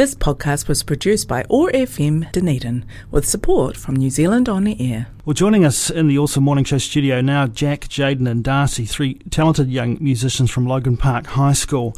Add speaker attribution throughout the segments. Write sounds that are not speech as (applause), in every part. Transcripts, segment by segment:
Speaker 1: This podcast was produced by OAR FM Dunedin with support from New Zealand On the Air.
Speaker 2: Well, joining us in the OARsome Morning Show studio now, Jack, Jayden, and Darcy, three talented young musicians from Logan Park High School.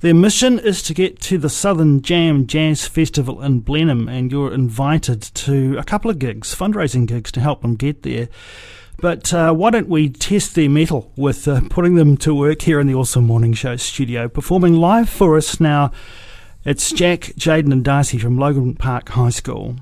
Speaker 2: Their mission is to get to the Southern Jam Jazz Festival in Blenheim, and you're invited to a couple of gigs, fundraising gigs, to help them get there. But uh, why don't we test their mettle with uh, putting them to work here in the OARsome Morning Show studio, performing live for us now. It's Jack, Jayden, and Darcy from Logan Park High School.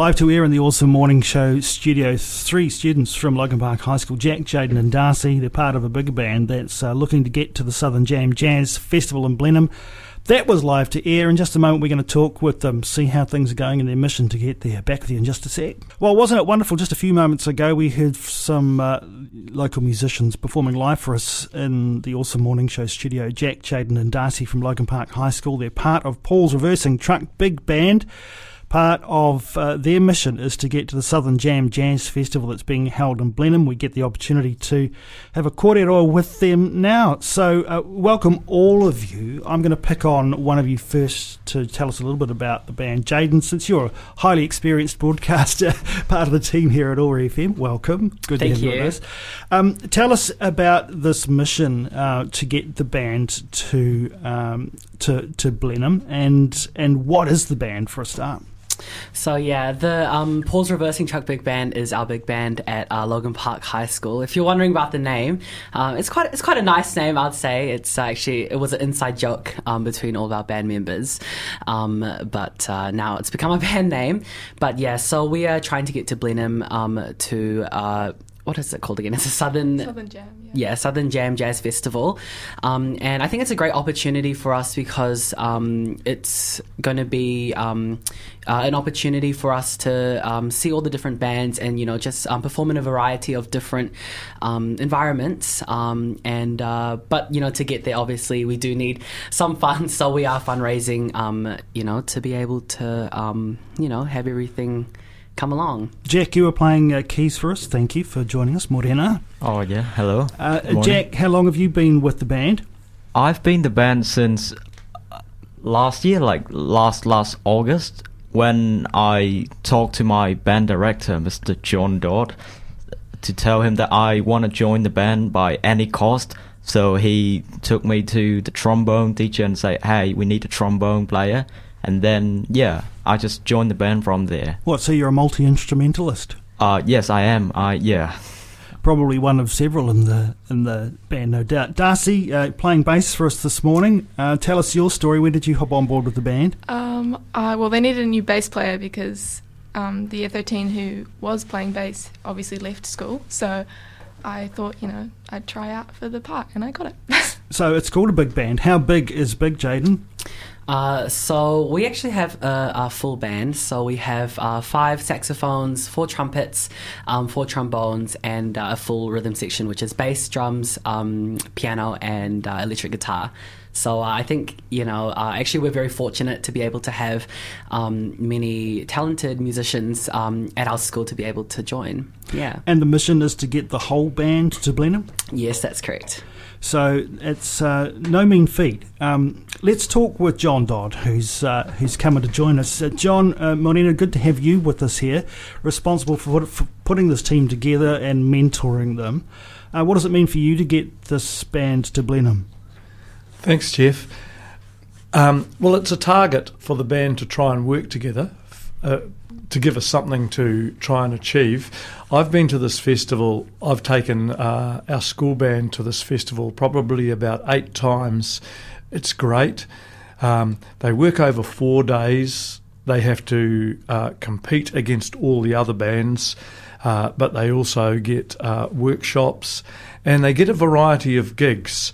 Speaker 2: Live to air in the OARsome Morning Show studio, three students from Logan Park High School, Jack, Jayden, and Darcy. They're part of a bigger band that's uh, looking to get to the Southern Jam Jazz Festival in Blenheim. That was live to air. In just a moment, we're going to talk with them, see how things are going in their mission to get there. Back with you in just a sec. Well, wasn't it wonderful? Just a few moments ago, we heard some uh, local musicians performing live for us in the OARsome Morning Show studio. Jack, Jaden, and Darcy from Logan Park High School. They're part of Paul's Reversing Truck Big Band part of uh, their mission is to get to the Southern Jam Jazz Festival that's being held in Blenheim. We get the opportunity to have a kōrero with them now. So, uh, welcome all of you. I'm going to pick on one of you first to tell us a little bit about the band. Jayden, since you're a highly experienced broadcaster, (laughs) part of the team here at OAR FM, welcome.
Speaker 3: Good Thank to have you. With
Speaker 2: um, tell us about this mission uh, to get the band to um, to to Blenheim, and and what is the band for a start?
Speaker 3: So yeah, the um, Paul's Reversing Truck Big Band is our big band at uh, Logan Park High School. If you're wondering about the name, um, it's quite it's quite a nice name, I'd say. It's actually it was an inside joke um, between all of our band members, um, but uh, now it's become a (laughs) band name. But yeah, so we are trying to get to Blenheim um, to. Uh, what is it called again? It's a Southern
Speaker 4: Southern Jam
Speaker 3: yeah, Southern Jam Jazz Festival. Um, and I think it's a great opportunity for us because um, it's going to be um, uh, an opportunity for us to um, see all the different bands and, you know, just um, perform in a variety of different um, environments. and, uh, but, you know, to get there, obviously, we do need some funds. (laughs) So we are fundraising, you know, to be able to, you know, have everything come along.
Speaker 2: Jack, you were playing uh, keys for us. Thank you for joining us, Morena.
Speaker 5: Oh yeah, hello.
Speaker 2: Uh, Jack, how long have you been with the band?
Speaker 5: I've been the band since uh, last year, like last last August, when I talked to my band director, Mr. John Dodd, to tell him that I want to join the band by any cost. So he took me to the trombone teacher and said, "Hey, we need a trombone player." And then yeah, I just joined the band from there.
Speaker 2: What? So you're a multi instrumentalist?
Speaker 5: Uh, yes, I am. I yeah.
Speaker 2: Probably one of several in the in the band, no doubt. Darcy, uh, playing bass for us this morning. Uh, tell us your story. When did you hop on board with the band?
Speaker 4: Um, uh, well, they needed a new bass player because um, the year 13 who was playing bass obviously left school. So I thought, you know, I'd try out for the part, and I got it. (laughs)
Speaker 2: So it's called a big band. How big is Big Jayden?
Speaker 3: Uh, so we actually have a, a full band. So we have uh, five saxophones, four trumpets, um, four trombones, and uh, a full rhythm section, which is bass, drums, um, piano, and uh, electric guitar. So uh, I think you know, uh, actually, we're very fortunate to be able to have um, many talented musicians um, at our school to be able to join. Yeah.
Speaker 2: And the mission is to get the whole band to Blenheim.
Speaker 3: Yes, that's correct.
Speaker 2: So it's uh, no mean feat. Um, let's talk with John Dodd, who's uh, who's coming to join us. Uh, John uh, Morena, good to have you with us here, responsible for, for putting this team together and mentoring them. Uh, what does it mean for you to get this band to Blenheim?
Speaker 6: Thanks, Jeff. Um, well, it's a target for the band to try and work together uh, to give us something to try and achieve. I've been to this festival, I've taken uh, our school band to this festival probably about eight times. It's great. Um, they work over four days. They have to uh, compete against all the other bands, uh, but they also get uh, workshops and they get a variety of gigs.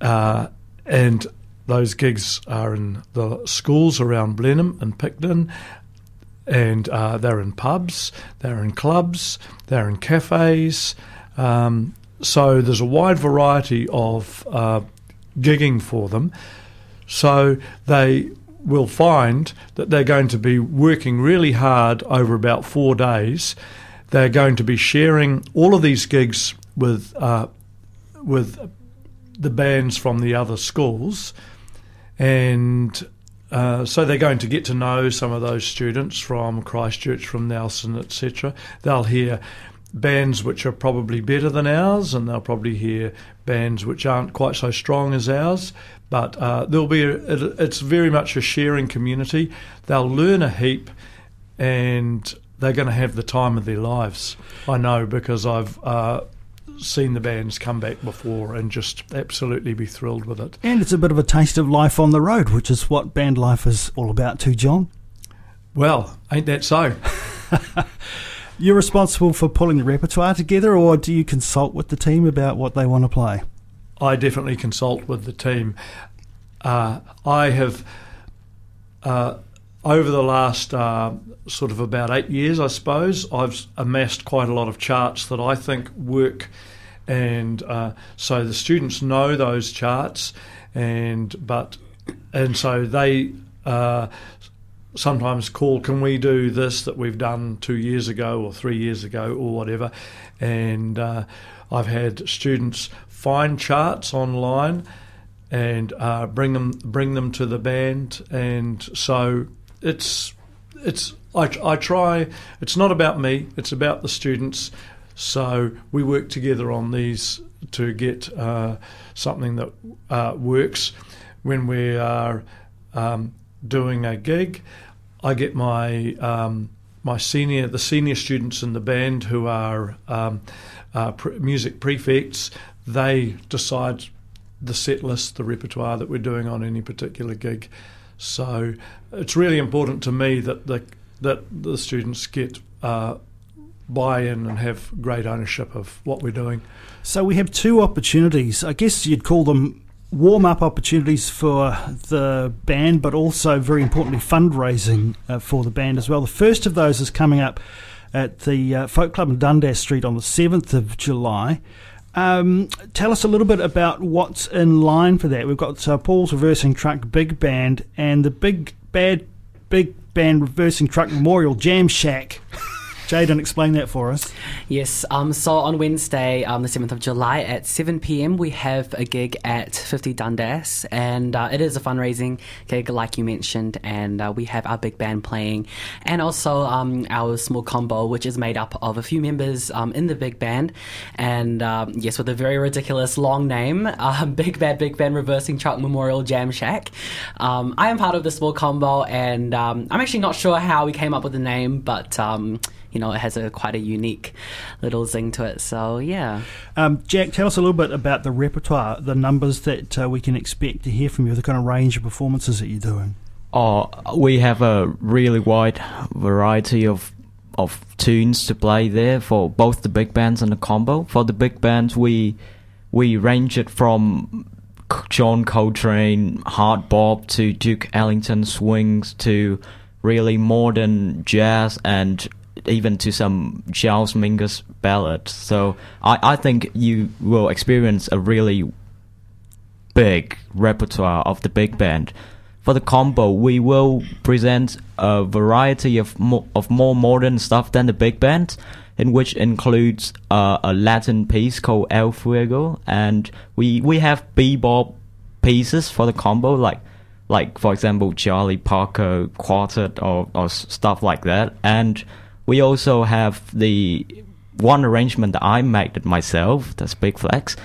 Speaker 6: Uh, and those gigs are in the schools around Blenheim and Picton, and uh, they're in pubs, they're in clubs, they're in cafes. Um, so there's a wide variety of uh, gigging for them. So they will find that they're going to be working really hard over about four days. They're going to be sharing all of these gigs with uh, with the bands from the other schools, and uh, so they're going to get to know some of those students from Christchurch, from Nelson, etc. They'll hear bands which are probably better than ours, and they'll probably hear bands which aren't quite so strong as ours. But uh, there'll be a, it's very much a sharing community. They'll learn a heap, and they're going to have the time of their lives. I know because I've uh, seen the bands come back before and just absolutely be thrilled with it.
Speaker 2: And it's a bit of a taste of life on the road, which is what band life is all about, too, John.
Speaker 6: Well, ain't that so? (laughs)
Speaker 2: You're responsible for pulling the repertoire together, or do you consult with the team about what they want to play?
Speaker 6: I definitely consult with the team. Uh, I have, uh, over the last uh, sort of about eight years, I suppose, I've amassed quite a lot of charts that I think work. And uh, so the students know those charts, and but and so they uh, sometimes call, can we do this that we've done two years ago or three years ago or whatever? And uh, I've had students find charts online and uh, bring them bring them to the band, and so it's it's I, I try. It's not about me. It's about the students. So we work together on these to get uh, something that uh, works. When we are um, doing a gig, I get my um, my senior the senior students in the band who are um, uh, pre- music prefects. They decide the set list, the repertoire that we're doing on any particular gig. So it's really important to me that the that the students get uh, buy-in and have great ownership of what we're doing.
Speaker 2: So we have two opportunities. I guess you'd call them warm-up opportunities for the band, but also very importantly fundraising uh, for the band as well. The first of those is coming up at the uh, Folk Club in Dundas Street on the seventh of July. Um, tell us a little bit about what's in line for that. We've got uh, Paul's Reversing Truck Big Band and the Big Bad Big Band Reversing Truck Memorial Jam Shack. (laughs) Jayden, explain that for us.
Speaker 3: Yes, um, so on Wednesday, um, the 7th of July at 7 pm, we have a gig at 50 Dundas, and uh, it is a fundraising gig, like you mentioned, and uh, we have our big band playing, and also um, our small combo, which is made up of a few members um, in the big band, and um, yes, with a very ridiculous long name, (laughs) uh, Big Bad Big Band Reversing Truck Memorial Jam Shack. Um, I am part of the small combo, and I'm actually not sure how we came up with the name, but you know, it has a quite a unique little zing to it. So yeah.
Speaker 2: Um, Jack, tell us a little bit about the repertoire, the numbers that uh, we can expect to hear from you, the kind of range of performances that you're doing.
Speaker 5: Oh, we have a really wide variety of of tunes to play there for both the big bands and the combo. For the big bands, we we range it from John Coltrane, hard bop to Duke Ellington swings to really modern jazz and even to some Charles Mingus ballads. So I, I think you will experience a really big repertoire of the big band. For the combo, we will present a variety of mo- of more modern stuff than the big band, in which includes uh, a Latin piece called El Fuego, and we we have bebop pieces for the combo, like like for example Charlie Parker Quartet or or stuff like that, and we also have the one arrangement that I made it myself. That's Big Flex.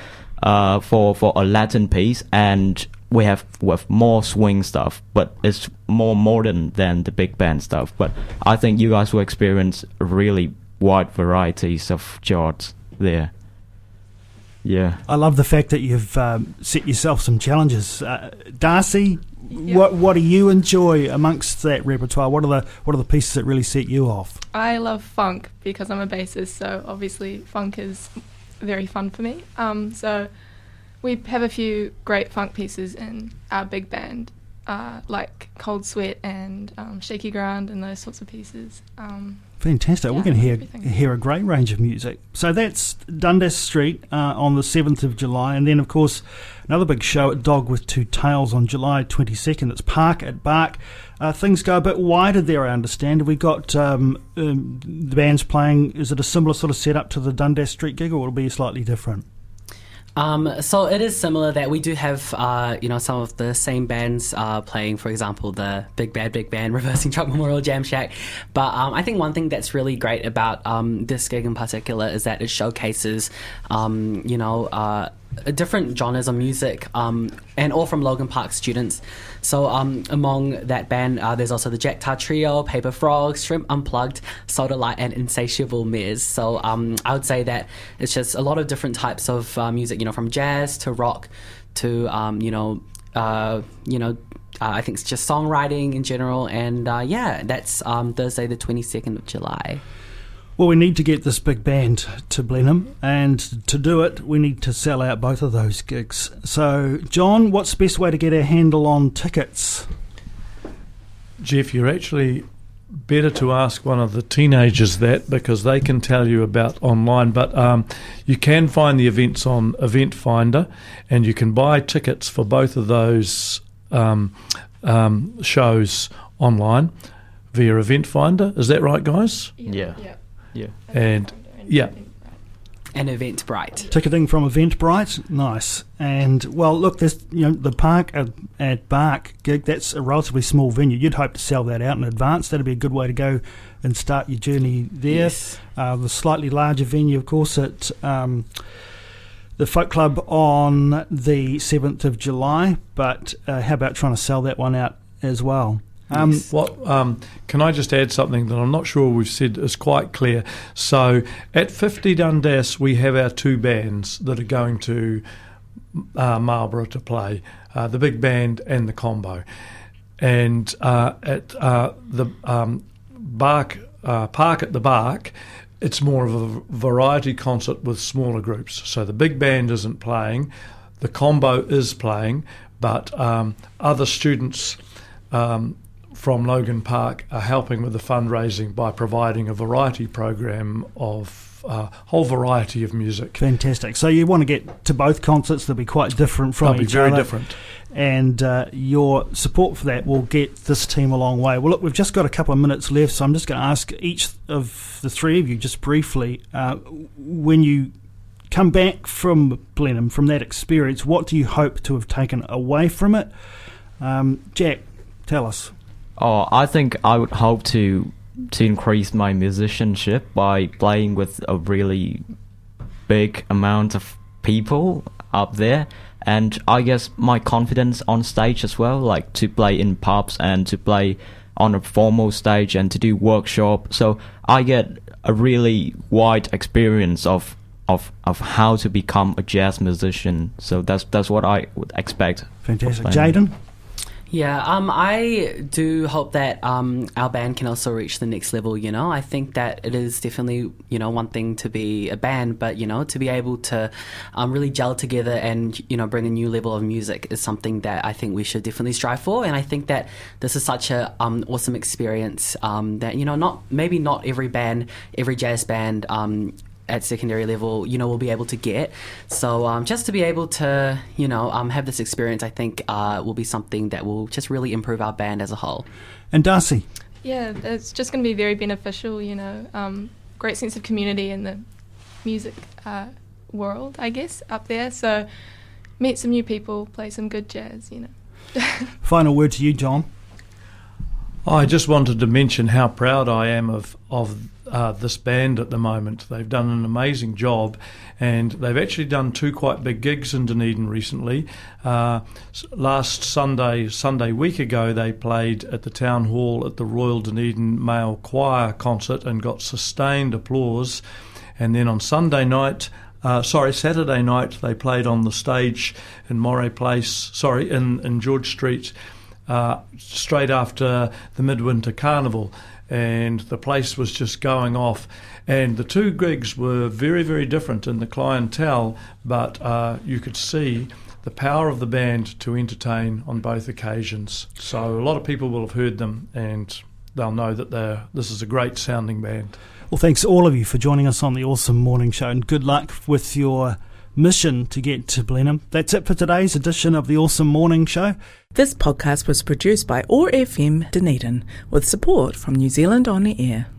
Speaker 5: Uh, for for a Latin piece, and we have with more swing stuff, but it's more modern than the big band stuff. But I think you guys will experience really wide varieties of charts there. Yeah.
Speaker 2: I love the fact that you've um, set yourself some challenges. Uh, Darcy, what what do you enjoy amongst that repertoire? What are the what are the pieces that really set you off?
Speaker 4: I love funk because I'm a bassist, so obviously funk is very fun for me. Um, so we have a few great funk pieces in our big band, uh, like Cold Sweat and um, Shaky Ground and those sorts of pieces. Um,
Speaker 2: Fantastic.
Speaker 4: Yeah,
Speaker 2: we can hear
Speaker 4: everything.
Speaker 2: hear a great range of music. So that's Dundas Street uh, on the 7th of July. And then, of course, another big show at Dog with Two Tails on July 22nd. It's Park at Bark. Uh, things go a bit wider there, I understand. We've we got um, um, the bands playing? Is it a similar sort of setup to the Dundas Street gig, or will it be slightly different?
Speaker 3: Um, so it is similar that we do have, uh, you know, some of the same bands uh, playing, for example, the Big Bad Big Band (laughs) Reversing Truck Memorial Jam Shack. But um, I think one thing that's really great about um, this gig in particular is that it showcases, um, you know, uh, different genres of music, um, and all from Logan Park students. So um, among that band, uh, there's also the Jack Tar Trio, Paper Frogs, Shrimp Unplugged, Soda Light, and Insatiable Miz. So um, I would say that it's just a lot of different types of uh, music, you know, from jazz to rock to, um, you know, uh, you know, uh, I think it's just songwriting in general. And uh, yeah, that's um, Thursday, the 22nd of July.
Speaker 2: Well, we need to get this big band to Blenheim, and to do it, we need to sell out both of those gigs. So, John, what's the best way to get a handle on tickets?
Speaker 6: Jeff, you're actually better to ask one of the teenagers that because they can tell you about online. But um, you can find the events on Eventfinda, and you can buy tickets for both of those um, um, shows online via Eventfinda. Is that right, guys?
Speaker 5: Yeah.
Speaker 4: Yeah.
Speaker 5: Yeah.
Speaker 6: And yeah,
Speaker 3: And Eventbrite.
Speaker 2: Ticketing from Eventbrite, nice. And well, look, there's you know the park at, at Bark gig. That's a relatively small venue. You'd hope to sell that out in advance. That'd be a good way to go and start your journey there.
Speaker 3: Yes.
Speaker 2: Uh, the slightly larger venue, of course, at um, the Folk Club on the seventh of July. But uh, how about trying to sell that one out as well? Um,
Speaker 3: Yes.
Speaker 6: What um, can I just add something that I'm not sure we've said is quite clear? So at 50 Dundas, we have our two bands that are going to uh, Marlborough to play, uh, the big band and the combo. And uh, at uh, the um, Bark uh, Park at the Bark, it's more of a variety concert with smaller groups. So the big band isn't playing, the combo is playing, but um, other students. Um, from Logan Park are helping with the fundraising by providing a variety program of a whole variety of music.
Speaker 2: Fantastic. So you want to get to both concerts? They'll be quite different from
Speaker 6: They'll be
Speaker 2: each
Speaker 6: very
Speaker 2: other.
Speaker 6: different.
Speaker 2: and uh, your support for that will get this team a long way. Well, look, we've just got a couple of minutes left, so I'm just going to ask each of the three of you just briefly uh, when you come back from Blenheim, from that experience, what do you hope to have taken away from it? Um, Jack, tell us.
Speaker 5: Oh, I think I would hope to to increase my musicianship by playing with a really big amount of people up there and I guess my confidence on stage as well, like to play in pubs and to play on a formal stage and to do workshop. So I get a really wide experience of of of how to become a jazz musician. So that's that's what I would expect.
Speaker 2: Fantastic, Jayden.
Speaker 3: Yeah, um, I do hope that um, our band can also reach the next level. You know, I think that it is definitely you know one thing to be a band, but you know to be able to um, really gel together and you know bring a new level of music is something that I think we should definitely strive for. And I think that this is such a um, awesome experience um, that you know not maybe not every band, every jazz band um, at secondary level, you know, we'll be able to get. So um, just to be able to, you know, um, have this experience, I think uh, will be something that will just really improve our band as a whole.
Speaker 2: And Darcy.
Speaker 4: Yeah, it's just going to be very beneficial, you know, um, great sense of community in the music uh, world, I guess, up there. So meet some new people, play some good jazz, you know. (laughs)
Speaker 2: Final word to you, John.
Speaker 6: I just wanted to mention how proud I am of of uh, this band at the moment. They've done an amazing job, and they've actually done two quite big gigs in Dunedin recently. Uh, last Sunday, Sunday week ago, they played at the town hall at the Royal Dunedin Male Choir concert and got sustained applause. And then on Sunday night, uh, sorry, Saturday night, they played on the stage in Moray Place, sorry, in, in George Street, uh, straight after the Midwinter Carnival and the place was just going off. And the two gigs were very, very different in the clientele, but uh, you could see the power of the band to entertain on both occasions. So a lot of people will have heard them and they'll know that they're, this is a great sounding band.
Speaker 2: Well, thanks all of you for joining us on the OARsome Morning Show, and good luck with your mission to get to Blenheim. That's it for today's edition of the OARsome Morning Show.
Speaker 1: This podcast was produced by OAR FM Dunedin with support from New Zealand On the Air.